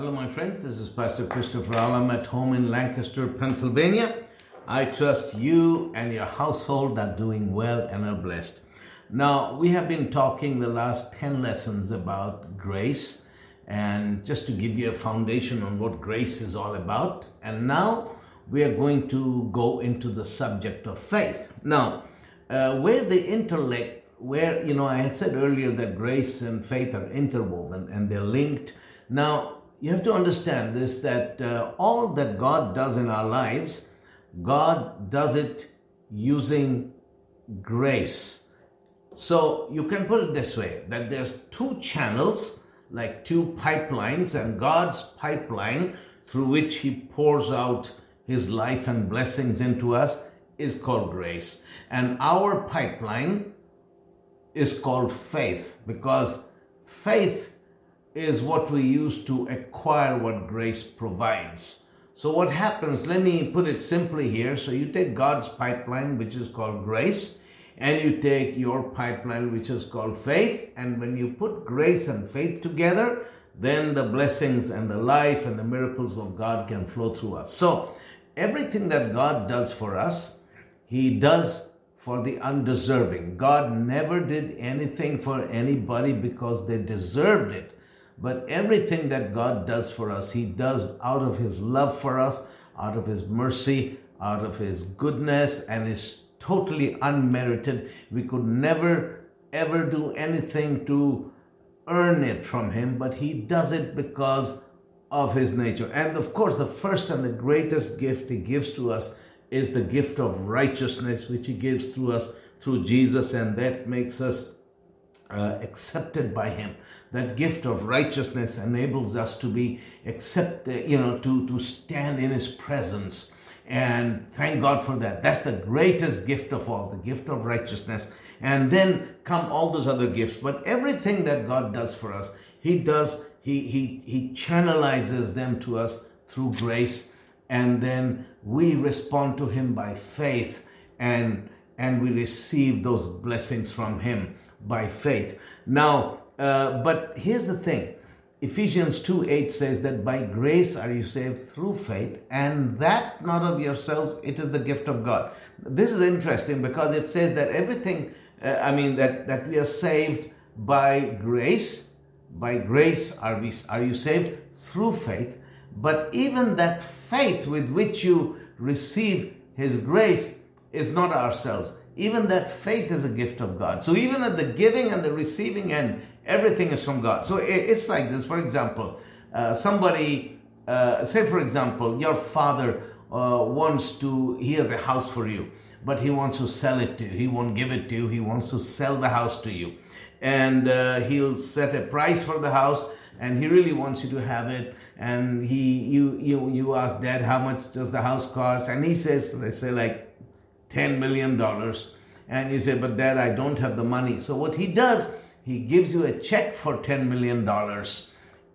Hello, my friends. This is Pastor Christopher Alam at home in Lancaster, Pennsylvania. I trust you and your household are doing well and are blessed. Now, we have been talking the last 10 lessons about grace, and just to give you a foundation on what grace is all about. And now we are going to go into the subject of faith. Now, uh, where the intellect, where, you know, I had said earlier that grace and faith are interwoven and they're linked. Now, you have to understand this that uh, all that God does in our lives, God does it using grace. So you can put it this way that there's two channels, like two pipelines, and God's pipeline through which He pours out His life and blessings into us is called grace. And our pipeline is called faith because faith is what we use to acquire what grace provides. So, what happens, let me put it simply here. So, you take God's pipeline, which is called grace, and you take your pipeline, which is called faith. And when you put grace and faith together, then the blessings and the life and the miracles of God can flow through us. So, everything that God does for us, He does for the undeserving. God never did anything for anybody because they deserved it. But everything that God does for us, He does out of His love for us, out of His mercy, out of His goodness, and is totally unmerited. We could never, ever do anything to earn it from Him, but He does it because of His nature. And of course, the first and the greatest gift He gives to us is the gift of righteousness, which He gives through us through Jesus, and that makes us uh, accepted by him. That gift of righteousness enables us to be accepted you know to to stand in his presence. And thank god for that. That's the greatest gift of all the gift of righteousness. And then come all those other gifts. But everything that god does for us he does he he he channelizes them to us through grace. And then we respond to him by faith and and we receive those blessings from him by faith. Now, uh, but here's the thing Ephesians 2 8 says that by grace are you saved through faith, and that not of yourselves, it is the gift of God. This is interesting because it says that everything, uh, I mean, that, that we are saved by grace. By grace are, we, are you saved through faith, but even that faith with which you receive His grace is not ourselves even that faith is a gift of God. So even at the giving and the receiving end, everything is from God. So it's like this. For example, uh, somebody, uh, say for example, your father uh, wants to, he has a house for you, but he wants to sell it to you. He won't give it to you. He wants to sell the house to you. And uh, he'll set a price for the house and he really wants you to have it. And he, you, you, you ask dad, how much does the house cost? And he says, they say like, $10 million. And you say, but dad, I don't have the money. So what he does, he gives you a check for $10 million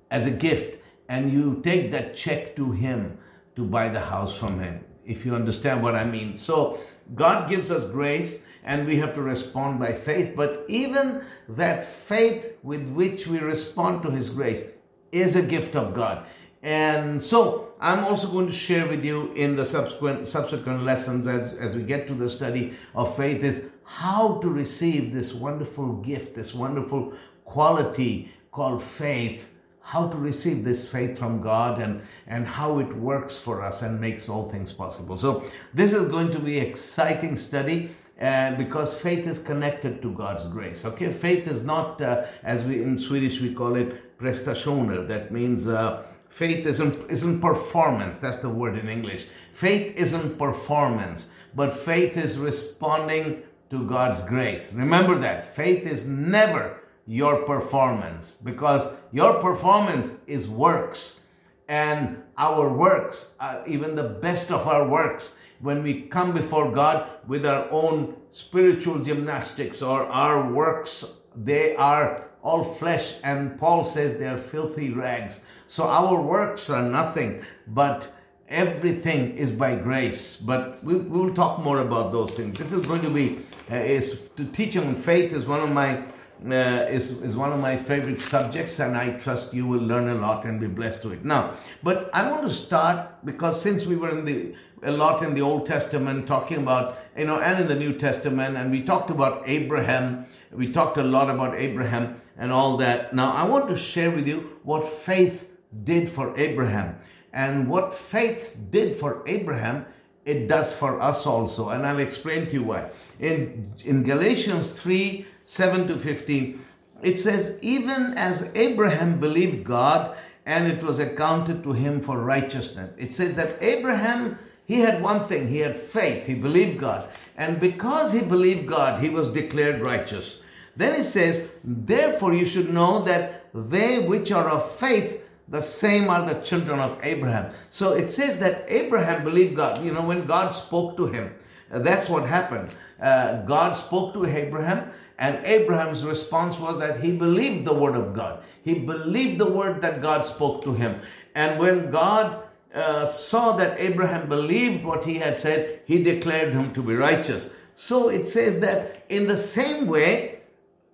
as a gift. And you take that check to him to buy the house from him, if you understand what I mean. So God gives us grace and we have to respond by faith. But even that faith with which we respond to his grace is a gift of God. And so I'm also going to share with you in the subsequent subsequent lessons as, as we get to the study of faith is how to receive this wonderful gift, this wonderful quality called faith, how to receive this faith from God and, and how it works for us and makes all things possible. So this is going to be exciting study and because faith is connected to God's grace. Okay, faith is not uh, as we in Swedish we call it prestationer. That means uh, Faith isn't, isn't performance. That's the word in English. Faith isn't performance, but faith is responding to God's grace. Remember that. Faith is never your performance because your performance is works. And our works, uh, even the best of our works, when we come before God with our own spiritual gymnastics or our works, they are all flesh. And Paul says they are filthy rags. So our works are nothing, but everything is by grace. But we, we will talk more about those things. This is going to be, uh, is to teach on faith is one of my uh, is, is one of my favorite subjects, and I trust you will learn a lot and be blessed to it. Now, but I want to start because since we were in the a lot in the Old Testament talking about, you know, and in the New Testament, and we talked about Abraham, we talked a lot about Abraham and all that. Now, I want to share with you what faith did for Abraham. And what faith did for Abraham, it does for us also. And I'll explain to you why. In, in Galatians 3 7 to 15, it says, Even as Abraham believed God, and it was accounted to him for righteousness. It says that Abraham, he had one thing, he had faith, he believed God. And because he believed God, he was declared righteous. Then it says, Therefore you should know that they which are of faith, the same are the children of Abraham. So it says that Abraham believed God. You know, when God spoke to him, that's what happened. Uh, God spoke to Abraham, and Abraham's response was that he believed the word of God. He believed the word that God spoke to him. And when God uh, saw that Abraham believed what he had said, he declared him to be righteous. So it says that in the same way,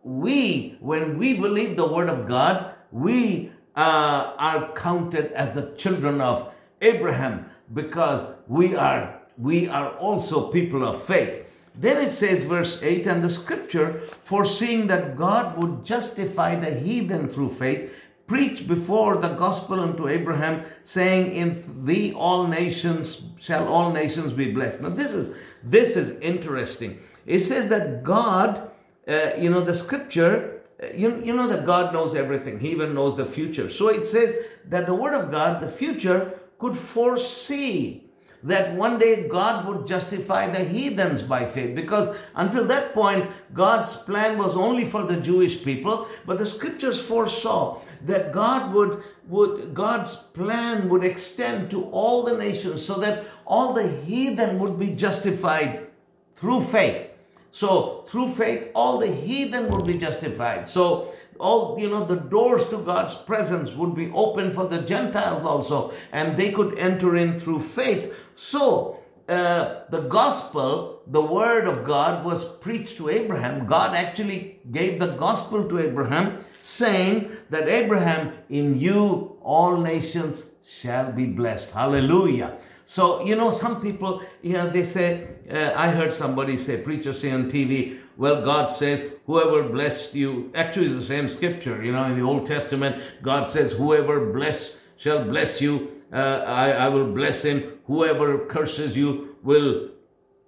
we, when we believe the word of God, we uh, are counted as the children of Abraham because we are we are also people of faith. Then it says, verse 8, and the scripture, foreseeing that God would justify the heathen through faith, preached before the gospel unto Abraham, saying, In thee all nations shall all nations be blessed. Now this is this is interesting. It says that God, uh, you know, the scripture, you, you know that God knows everything. He even knows the future. So it says that the word of God, the future, could foresee that one day God would justify the heathens by faith. Because until that point, God's plan was only for the Jewish people, but the scriptures foresaw that God would, would God's plan would extend to all the nations so that all the heathen would be justified through faith. So through faith, all the heathen would be justified. So all you know the doors to god's presence would be open for the gentiles also and they could enter in through faith so, uh, the gospel, the word of God was preached to Abraham. God actually gave the gospel to Abraham, saying that Abraham, in you all nations shall be blessed. Hallelujah. So, you know, some people, you know, they say, uh, I heard somebody say, preacher say on TV, well, God says, whoever blessed you, actually, it's the same scripture, you know, in the Old Testament, God says, whoever bless shall bless you uh, I, I will bless him. Whoever curses you will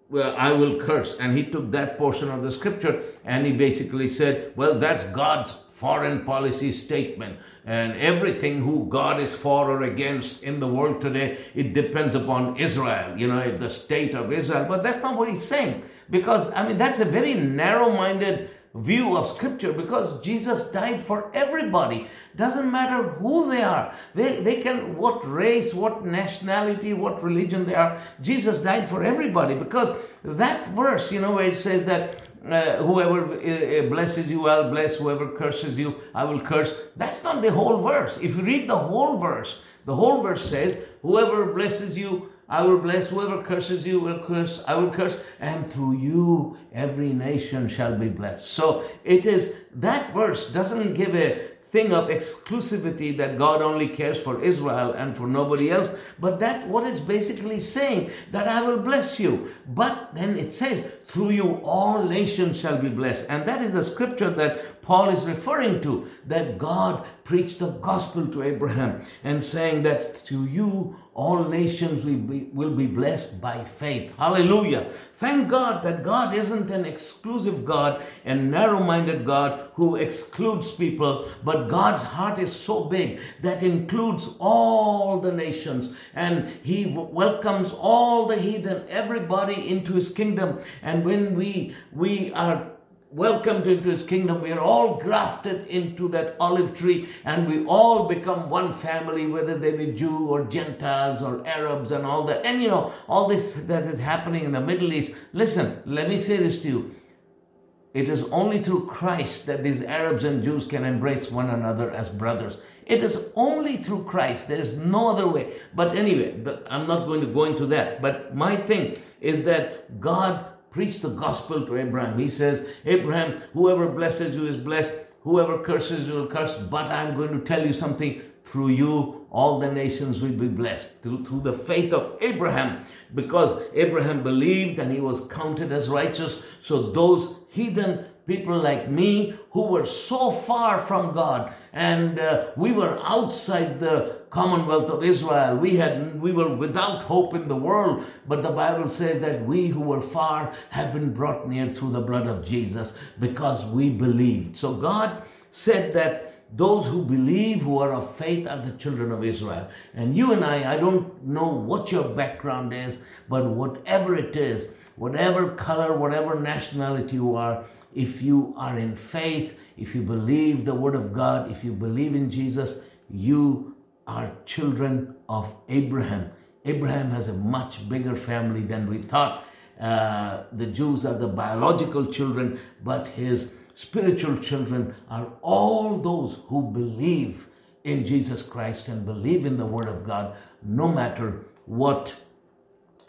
well, I will curse. And he took that portion of the scripture and he basically said, well, that's God's foreign policy statement. And everything who God is for or against in the world today, it depends upon Israel, you know, the state of Israel. But that's not what he's saying. Because, I mean, that's a very narrow minded view of scripture because Jesus died for everybody. Doesn't matter who they are. They, they can, what race, what nationality, what religion they are. Jesus died for everybody because that verse, you know, where it says that uh, whoever uh, blesses you, I'll bless. Whoever curses you, I will curse. That's not the whole verse. If you read the whole verse, the whole verse says, whoever blesses you, I will bless whoever curses you will curse, I will curse, and through you every nation shall be blessed. So it is that verse doesn't give a thing of exclusivity that God only cares for Israel and for nobody else, but that what it's basically saying that I will bless you. But then it says, through you all nations shall be blessed. And that is the scripture that Paul is referring to, that God preached the gospel to Abraham and saying that to you all nations will be, will be blessed by faith. Hallelujah. Thank God that God isn't an exclusive God and narrow minded God who excludes people, but God's heart is so big that includes all the nations and He welcomes all the heathen, everybody into His kingdom. And when we, we are welcomed into his kingdom. We are all grafted into that olive tree and we all become one family, whether they be Jew or Gentiles or Arabs and all that. And you know, all this that is happening in the Middle East. Listen, let me say this to you. It is only through Christ that these Arabs and Jews can embrace one another as brothers. It is only through Christ. There is no other way. But anyway, I'm not going to go into that. But my thing is that God preached the gospel to Abraham. He says, Abraham, whoever blesses you is blessed, whoever curses you will curse, but I'm going to tell you something. Through you, all the nations will be blessed. Through, through the faith of Abraham, because Abraham believed and he was counted as righteous. So those heathen people like me who were so far from God and uh, we were outside the commonwealth of Israel. We had we were without hope in the world, but the Bible says that we who were far have been brought near through the blood of Jesus because we believed. So God said that those who believe, who are of faith, are the children of Israel. And you and I, I don't know what your background is, but whatever it is, whatever color, whatever nationality you are, if you are in faith, if you believe the Word of God, if you believe in Jesus, you are children of Abraham. Abraham has a much bigger family than we thought. Uh, the Jews are the biological children, but his spiritual children are all those who believe in Jesus Christ and believe in the Word of God, no matter what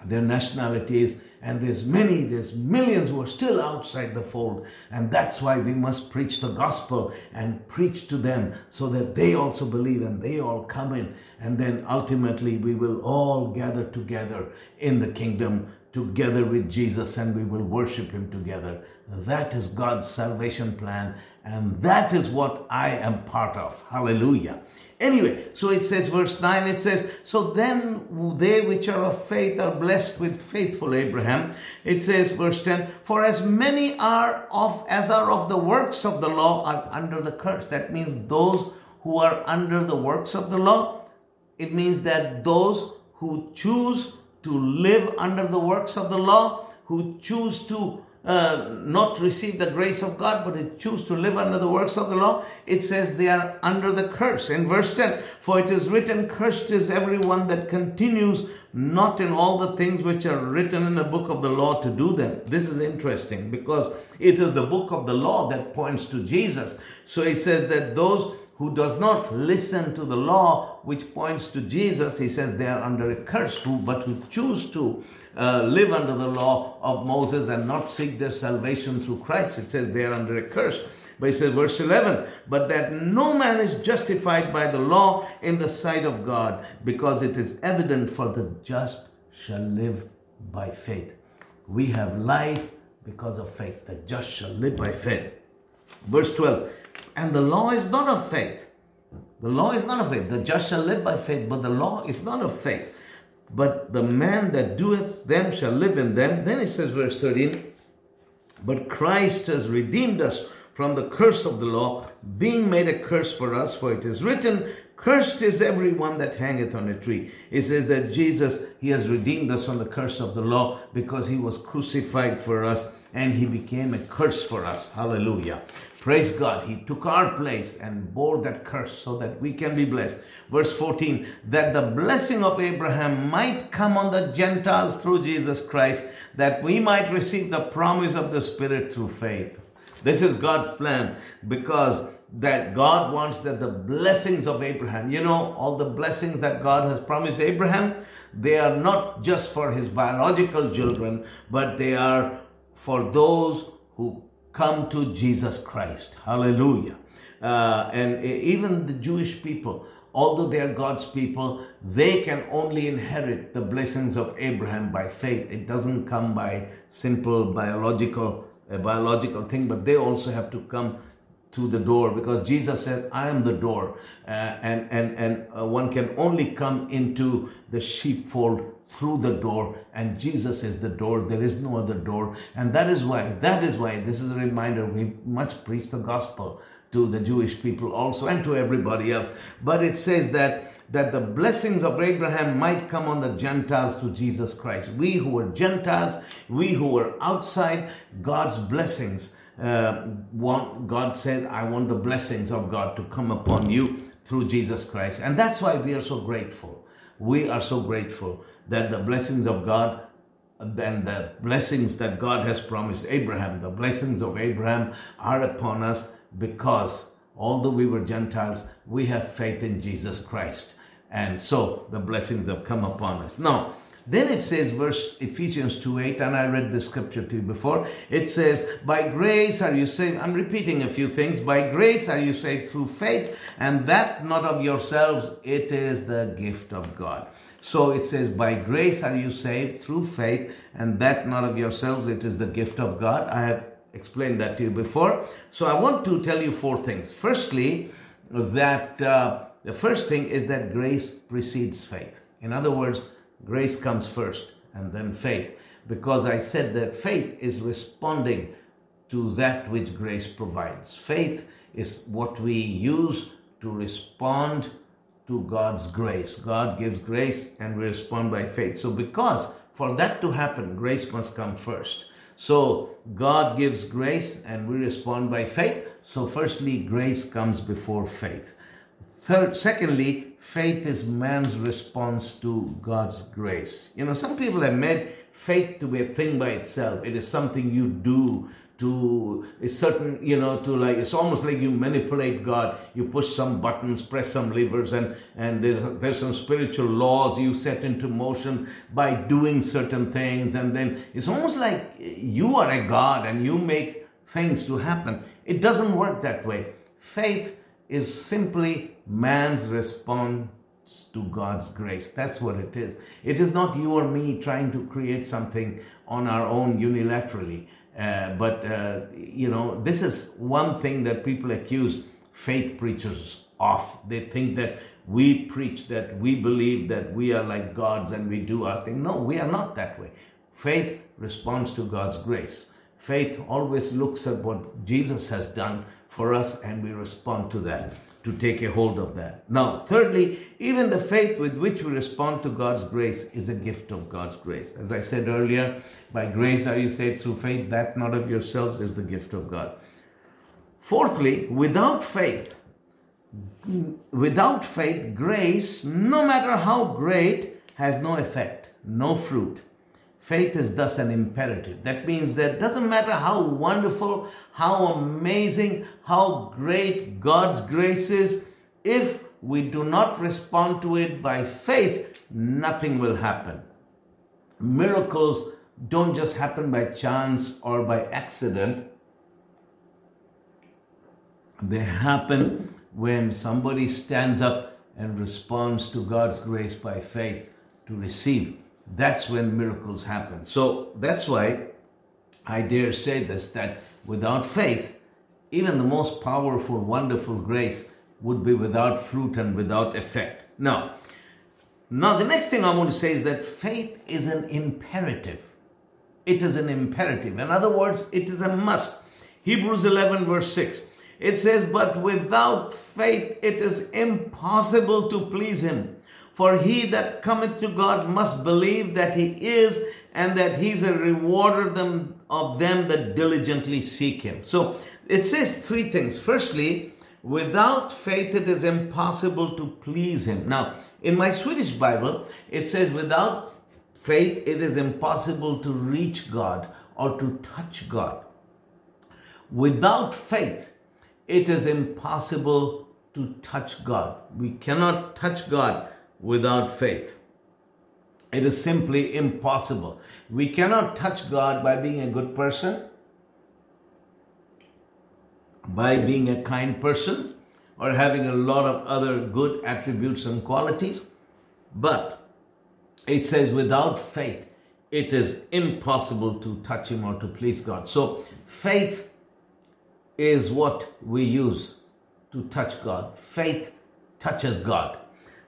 their nationality is and there's many there's millions who are still outside the fold. And that's why we must preach the gospel and preach to them so that they also believe and they all come in. And then ultimately we will all gather together in the kingdom together with Jesus and we will worship him together. That is God's salvation plan and that is what I am part of hallelujah Anyway, so it says, verse 9, it says, So then they which are of faith are blessed with faithful Abraham. It says, verse 10, For as many are of as are of the works of the law are under the curse. That means those who are under the works of the law. It means that those who choose to live under the works of the law, who choose to uh, not receive the grace of God, but they choose to live under the works of the law, it says they are under the curse. In verse 10, for it is written, Cursed is everyone that continues not in all the things which are written in the book of the law to do them. This is interesting because it is the book of the law that points to Jesus. So he says that those who does not listen to the law which points to Jesus, he says they are under a curse, who, but who choose to uh, live under the law of Moses and not seek their salvation through Christ. It says they are under a curse. But he says, verse 11, but that no man is justified by the law in the sight of God, because it is evident for the just shall live by faith. We have life because of faith. The just shall live by faith. Verse 12, and the law is not of faith. The law is not of faith. The just shall live by faith, but the law is not of faith. But the man that doeth them shall live in them. Then it says, verse 13, but Christ has redeemed us from the curse of the law, being made a curse for us, for it is written, Cursed is everyone that hangeth on a tree. It says that Jesus, He has redeemed us from the curse of the law because He was crucified for us and He became a curse for us. Hallelujah. Praise God. He took our place and bore that curse so that we can be blessed. Verse 14, that the blessing of Abraham might come on the Gentiles through Jesus Christ, that we might receive the promise of the Spirit through faith. This is God's plan because that God wants that the blessings of Abraham, you know, all the blessings that God has promised Abraham, they are not just for his biological children, but they are for those who come to Jesus Christ. Hallelujah. Uh, and even the Jewish people, although they are God's people, they can only inherit the blessings of Abraham by faith. It doesn't come by simple biological a biological thing, but they also have to come to the door because Jesus said, "I am the door," uh, and and and uh, one can only come into the sheepfold through the door, and Jesus is the door. There is no other door, and that is why that is why this is a reminder. We must preach the gospel to the Jewish people also and to everybody else. But it says that that the blessings of Abraham might come on the Gentiles through Jesus Christ. We who were Gentiles, we who were outside God's blessings, uh, want, God said, I want the blessings of God to come upon you through Jesus Christ. And that's why we are so grateful. We are so grateful that the blessings of God and the blessings that God has promised Abraham, the blessings of Abraham are upon us because although we were Gentiles, we have faith in Jesus Christ. And so the blessings have come upon us. Now, Then it says, verse Ephesians 2 8, and I read the scripture to you before. It says, By grace are you saved. I'm repeating a few things. By grace are you saved through faith, and that not of yourselves, it is the gift of God. So it says, By grace are you saved through faith, and that not of yourselves, it is the gift of God. I have explained that to you before. So I want to tell you four things. Firstly, that uh, the first thing is that grace precedes faith. In other words, grace comes first and then faith. Because I said that faith is responding to that which grace provides. Faith is what we use to respond to God's grace. God gives grace and we respond by faith. So, because for that to happen, grace must come first. So, God gives grace and we respond by faith. So, firstly, grace comes before faith. Third, secondly, faith is man's response to God's grace. You know, some people have made faith to be a thing by itself. It is something you do to a certain, you know, to like it's almost like you manipulate God. You push some buttons, press some levers, and and there's there's some spiritual laws you set into motion by doing certain things, and then it's almost like you are a God and you make things to happen. It doesn't work that way. Faith is simply man's response to God's grace. That's what it is. It is not you or me trying to create something on our own unilaterally. Uh, but, uh, you know, this is one thing that people accuse faith preachers of. They think that we preach, that we believe that we are like gods and we do our thing. No, we are not that way. Faith responds to God's grace. Faith always looks at what Jesus has done for us and we respond to that, to take a hold of that. Now, thirdly, even the faith with which we respond to God's grace is a gift of God's grace. As I said earlier, by grace are you saved through faith, that not of yourselves is the gift of God. Fourthly, without faith, without faith, grace, no matter how great, has no effect, no fruit. Faith is thus an imperative. That means that doesn't matter how wonderful, how amazing, how great God's grace is, if we do not respond to it by faith, nothing will happen. Miracles don't just happen by chance or by accident. They happen when somebody stands up and responds to God's grace by faith to receive that's when miracles happen. So that's why I dare say this that without faith, even the most powerful, wonderful grace would be without fruit and without effect. Now, now the next thing I want to say is that faith is an imperative. It is an imperative. In other words, it is a must. Hebrews 11, verse 6. It says, But without faith it is impossible to please him. For he that cometh to God must believe that he is, and that he's a rewarder them, of them that diligently seek him. So it says three things. Firstly, without faith it is impossible to please him. Now, in my Swedish Bible, it says, without faith it is impossible to reach God or to touch God. Without faith, it is impossible to touch God. We cannot touch God without faith. It is simply impossible. We cannot touch God by being a good person, by being a kind person, or having a lot of other good attributes and qualities. But it says, without faith, it is impossible to touch Him or to please God. So, faith is what we use to touch God. Faith touches God.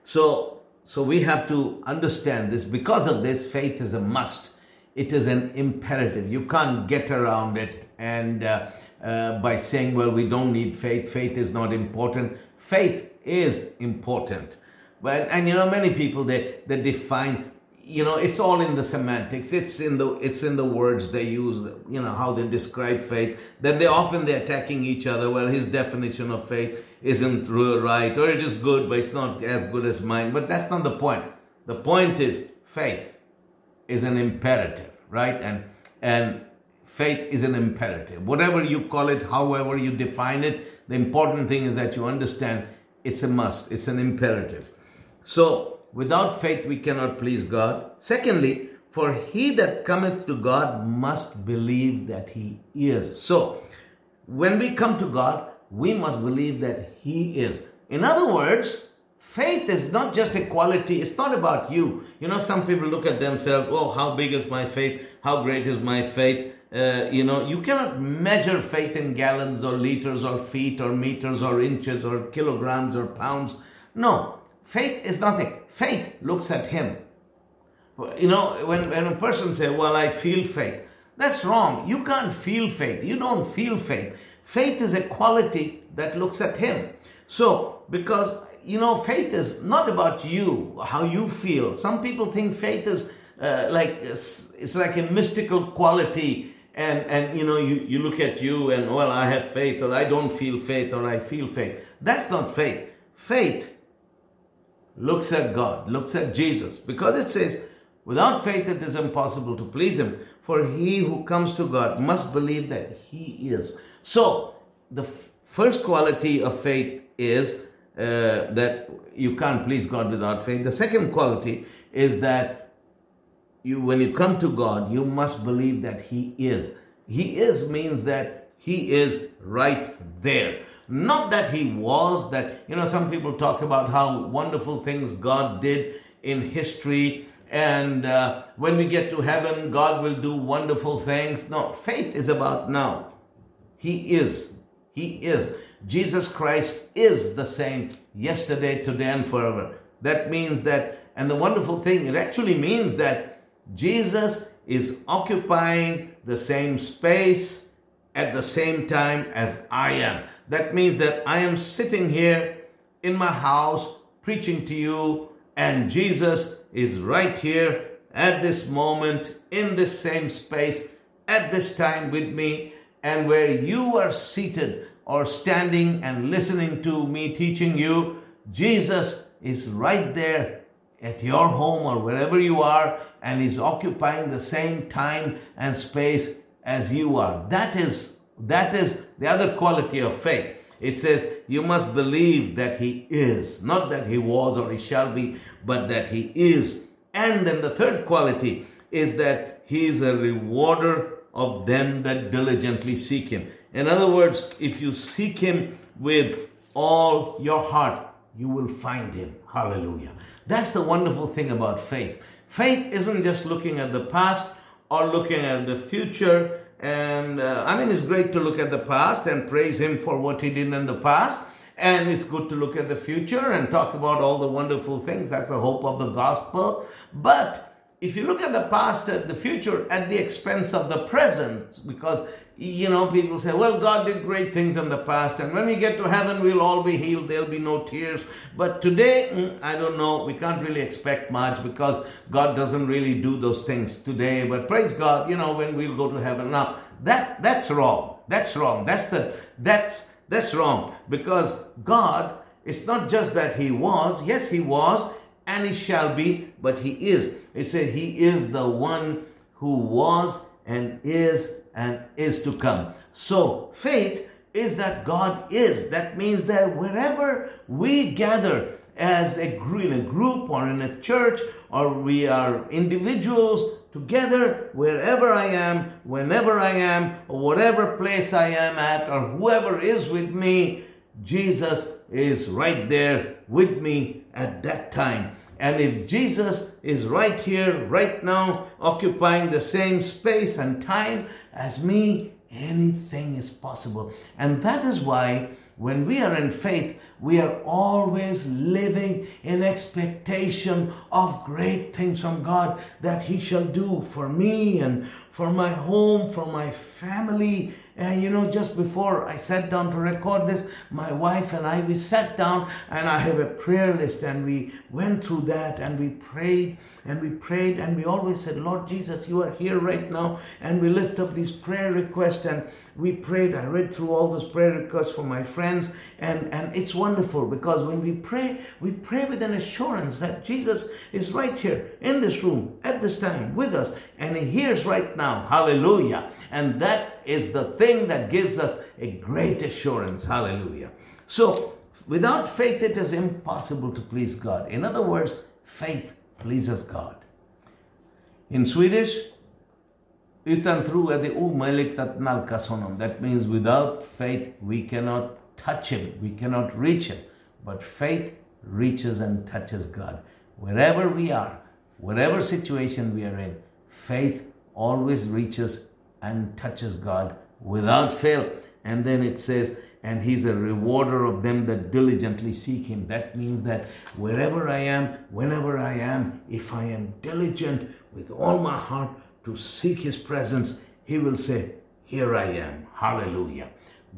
So, so we have to understand this. Because of this, faith is a must. It is an imperative. You can't get around it and uh, uh, by saying, well, we don't need faith. Faith is not important. Faith is important. But, and you know, many people, they, they define you know it's all in the semantics it's in the it's in the words they use you know how they describe faith that they often they're attacking each other well his definition of faith isn't right or it is good but it's not as good as mine. But that's not the point. The point is faith is an imperative right? And and faith is an imperative. Whatever you call it however you define it the important thing is that you understand it's a must it's an imperative. So without faith we cannot please God. Secondly, for he that cometh to God must believe that he is. So, when we come to God, we must believe that he is. In other words, faith is not just a quality, it's not about you. You know, some people look at themselves, oh, how big is my faith? How great is my faith? Uh, you know, you cannot measure faith in gallons or liters or feet or meters or inches or kilograms or pounds. No, faith is nothing. Faith looks at Him. You know, when, when a person says, Well, I feel faith, that's wrong. You can't feel faith. You don't feel faith. Faith is a quality that looks at Him. So, because, you know, faith is not about you, how you feel. Some people think faith is uh, like, it's like a mystical quality and and you know you, you look at you and well i have faith or i don't feel faith or i feel faith that's not faith faith looks at god looks at jesus because it says without faith it is impossible to please him for he who comes to god must believe that he is so the f- first quality of faith is uh, that you can't please god without faith the second quality is that you when you come to God, you must believe that He is. He is means that He is right there. Not that He was, that, you know, some people talk about how wonderful things God did in history. And uh, when we get to heaven, God will do wonderful things. No, faith is about now. He is. He is. Jesus Christ is the same yesterday, today, and forever. That means that, and the wonderful thing, it actually means that Jesus is occupying the same space at the same time as I am. That means that I am sitting here in my house preaching to you, and Jesus is right here at this moment in this same space at this time with me. And where you are seated or standing and listening to me teaching you, Jesus is right there at your home or wherever you are and is occupying the same time and space as you are. That is that is the other quality of faith. It says you must believe that he is, not that he was or he shall be, but that he is. And then the third quality is that he is a rewarder of them that diligently seek him. In other words, if you seek him with all your heart, you will find him. Hallelujah. That's the wonderful thing about faith. Faith isn't just looking at the past or looking at the future. And uh, I mean, it's great to look at the past and praise Him for what He did in the past. And it's good to look at the future and talk about all the wonderful things. That's the hope of the gospel. But if you look at the past and the future at the expense of the present, because you know, people say, well, God did great things in the past, and when we get to heaven, we'll all be healed, there'll be no tears. But today, mm, I don't know, we can't really expect much because God doesn't really do those things today. But praise God, you know, when we'll go to heaven. Now, that that's wrong. That's wrong. That's the that's that's wrong. Because God, it's not just that He was, yes, He was, and He shall be, but He is. It said He is the one who was and is and is to come. So, faith is that God is. That means that wherever we gather as a group, in a group or in a church or we are individuals together wherever I am, whenever I am, or whatever place I am at, or whoever is with me, Jesus is right there with me at that time. And if Jesus is right here, right now, occupying the same space and time as me, anything is possible. And that is why when we are in faith, we are always living in expectation of great things from God that He shall do for me and for my home, for my family, and you know, just before I sat down to record this, my wife and I, we sat down and I have a prayer list and we went through that and we prayed and we prayed and we always said, Lord Jesus, you are here right now. And we lift up these prayer requests and we prayed. I read through all those prayer requests for my friends and, and it's wonderful because when we pray, we pray with an assurance that Jesus is right here in this room at this time with us and he hears right now. Hallelujah. And that is the thing that gives us a great assurance. Hallelujah. So, without faith, it is impossible to please God. In other words, Faith pleases God. In Swedish, utan att. That means without faith we cannot touch him, we cannot reach him. But faith reaches and touches God. Wherever we are, whatever situation we are in, faith always reaches and touches God without fail. And then it says, and he's a rewarder of them that diligently seek him. That means that wherever I am, whenever I am, if I am diligent with all my heart to seek his presence, he will say, Here I am. Hallelujah.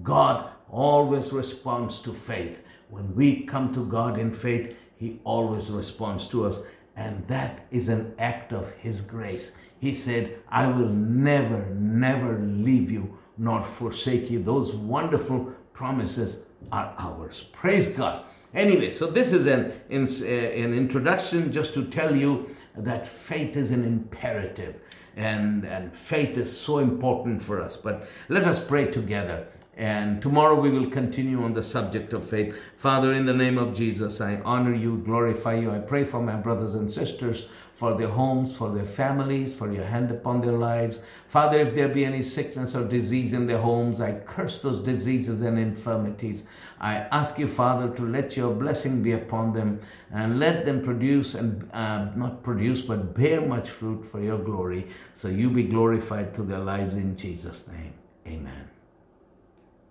God always responds to faith. When we come to God in faith, he always responds to us. And that is an act of his grace. He said, I will never, never leave you nor forsake you. Those wonderful promises are ours. Praise God. Anyway, so this is an, uh, an introduction just to tell you that faith is an imperative and, and faith is so important for us. But let us pray together. And tomorrow we will continue on the subject of faith. Father, in the name of Jesus, I honor you, glorify you. I pray for my brothers and sisters for their homes, for their families, for your hand upon their lives. Father, if there be any sickness or disease in their homes, I curse those diseases and infirmities. I ask you, Father, to let your blessing be upon them and let them produce and uh, not produce, but bear much fruit for your glory. So you be glorified to their lives in Jesus' name. Amen.